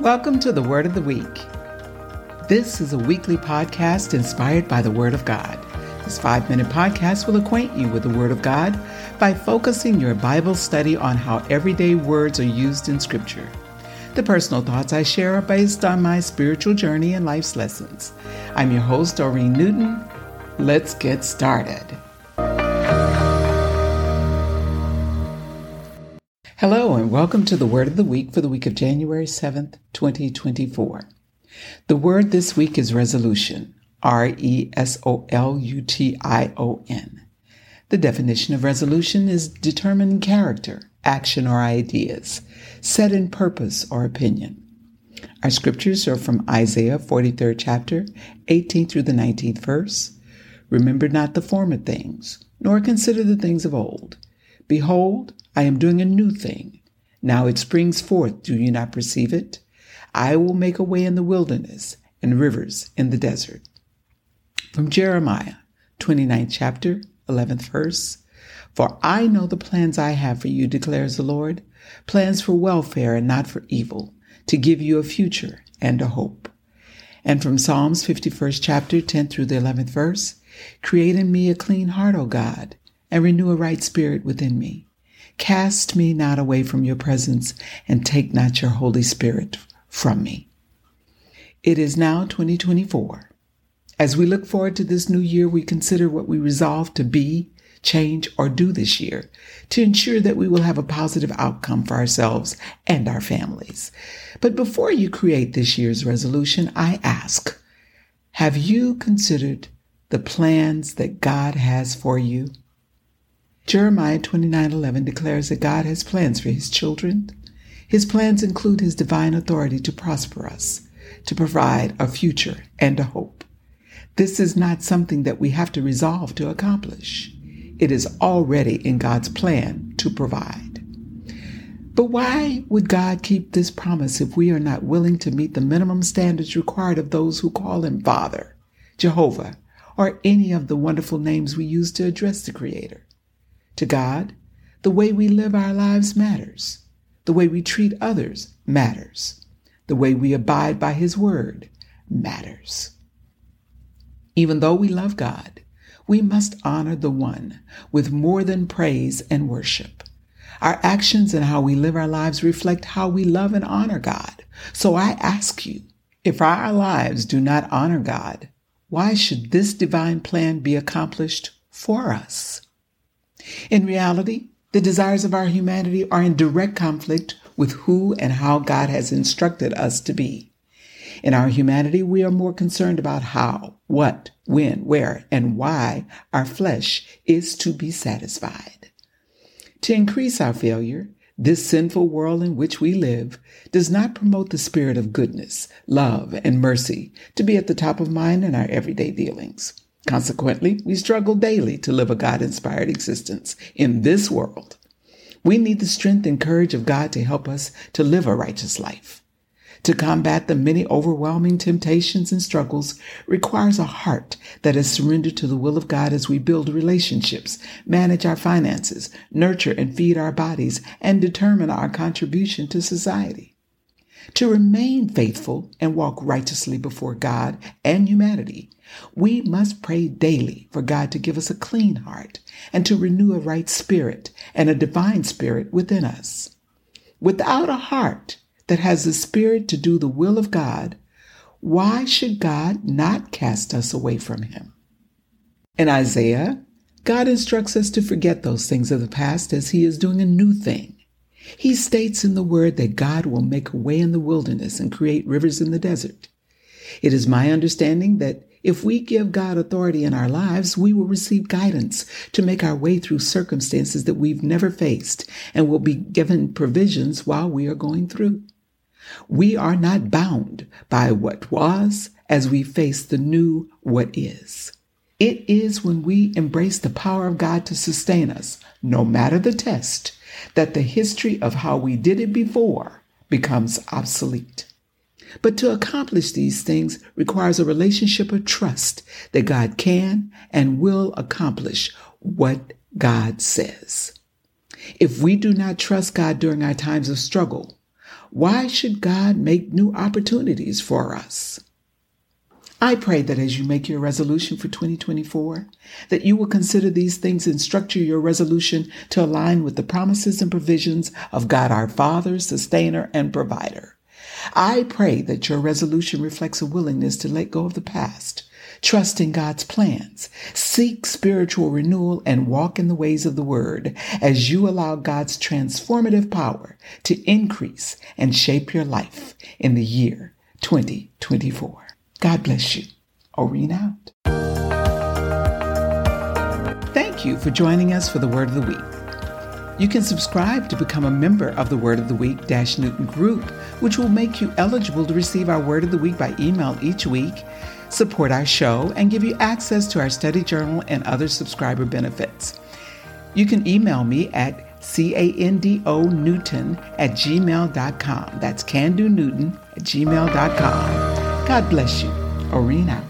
Welcome to the Word of the Week. This is a weekly podcast inspired by the Word of God. This five minute podcast will acquaint you with the Word of God by focusing your Bible study on how everyday words are used in Scripture. The personal thoughts I share are based on my spiritual journey and life's lessons. I'm your host, Doreen Newton. Let's get started. Hello, and welcome to the Word of the Week for the week of January 7th, 2024. The word this week is resolution, R E S O L U T I O N. The definition of resolution is determined character, action, or ideas, set in purpose or opinion. Our scriptures are from Isaiah 43rd chapter, 18 through the 19th verse. Remember not the former things, nor consider the things of old. Behold, I am doing a new thing. Now it springs forth. Do you not perceive it? I will make a way in the wilderness and rivers in the desert. From Jeremiah, 29th chapter, 11th verse. For I know the plans I have for you, declares the Lord plans for welfare and not for evil, to give you a future and a hope. And from Psalms 51st chapter, 10 through the 11th verse Create in me a clean heart, O God, and renew a right spirit within me. Cast me not away from your presence, and take not your Holy Spirit from me. It is now 2024. As we look forward to this new year, we consider what we resolve to be, change, or do this year to ensure that we will have a positive outcome for ourselves and our families. But before you create this year's resolution, I ask, have you considered the plans that God has for you? Jeremiah 29:11 declares that God has plans for his children. His plans include his divine authority to prosper us, to provide a future and a hope. This is not something that we have to resolve to accomplish. It is already in God's plan to provide. But why would God keep this promise if we are not willing to meet the minimum standards required of those who call him Father, Jehovah, or any of the wonderful names we use to address the Creator? To God, the way we live our lives matters. The way we treat others matters. The way we abide by His Word matters. Even though we love God, we must honor the One with more than praise and worship. Our actions and how we live our lives reflect how we love and honor God. So I ask you, if our lives do not honor God, why should this divine plan be accomplished for us? In reality, the desires of our humanity are in direct conflict with who and how God has instructed us to be. In our humanity, we are more concerned about how, what, when, where, and why our flesh is to be satisfied. To increase our failure, this sinful world in which we live does not promote the spirit of goodness, love, and mercy to be at the top of mind in our everyday dealings. Consequently, we struggle daily to live a God inspired existence in this world. We need the strength and courage of God to help us to live a righteous life. To combat the many overwhelming temptations and struggles requires a heart that is surrendered to the will of God as we build relationships, manage our finances, nurture and feed our bodies, and determine our contribution to society. To remain faithful and walk righteously before God and humanity, we must pray daily for God to give us a clean heart and to renew a right spirit and a divine spirit within us. Without a heart that has the spirit to do the will of God, why should God not cast us away from him? In Isaiah, God instructs us to forget those things of the past as he is doing a new thing. He states in the word that God will make a way in the wilderness and create rivers in the desert. It is my understanding that if we give God authority in our lives, we will receive guidance to make our way through circumstances that we've never faced and will be given provisions while we are going through. We are not bound by what was as we face the new what is. It is when we embrace the power of God to sustain us, no matter the test, that the history of how we did it before becomes obsolete. But to accomplish these things requires a relationship of trust that God can and will accomplish what God says. If we do not trust God during our times of struggle, Why should God make new opportunities for us? I pray that as you make your resolution for 2024, that you will consider these things and structure your resolution to align with the promises and provisions of God our Father, sustainer, and provider. I pray that your resolution reflects a willingness to let go of the past, trust in God's plans, seek spiritual renewal, and walk in the ways of the Word as you allow God's transformative power to increase and shape your life in the year 2024. God bless you. Orine out. Thank you for joining us for the Word of the Week. You can subscribe to become a member of the Word of the Week Dash Newton group, which will make you eligible to receive our Word of the Week by email each week, support our show, and give you access to our study journal and other subscriber benefits. You can email me at C-A-N-D-O Newton at gmail.com. That's Can Do Newton at gmail.com. God bless you. Orine out.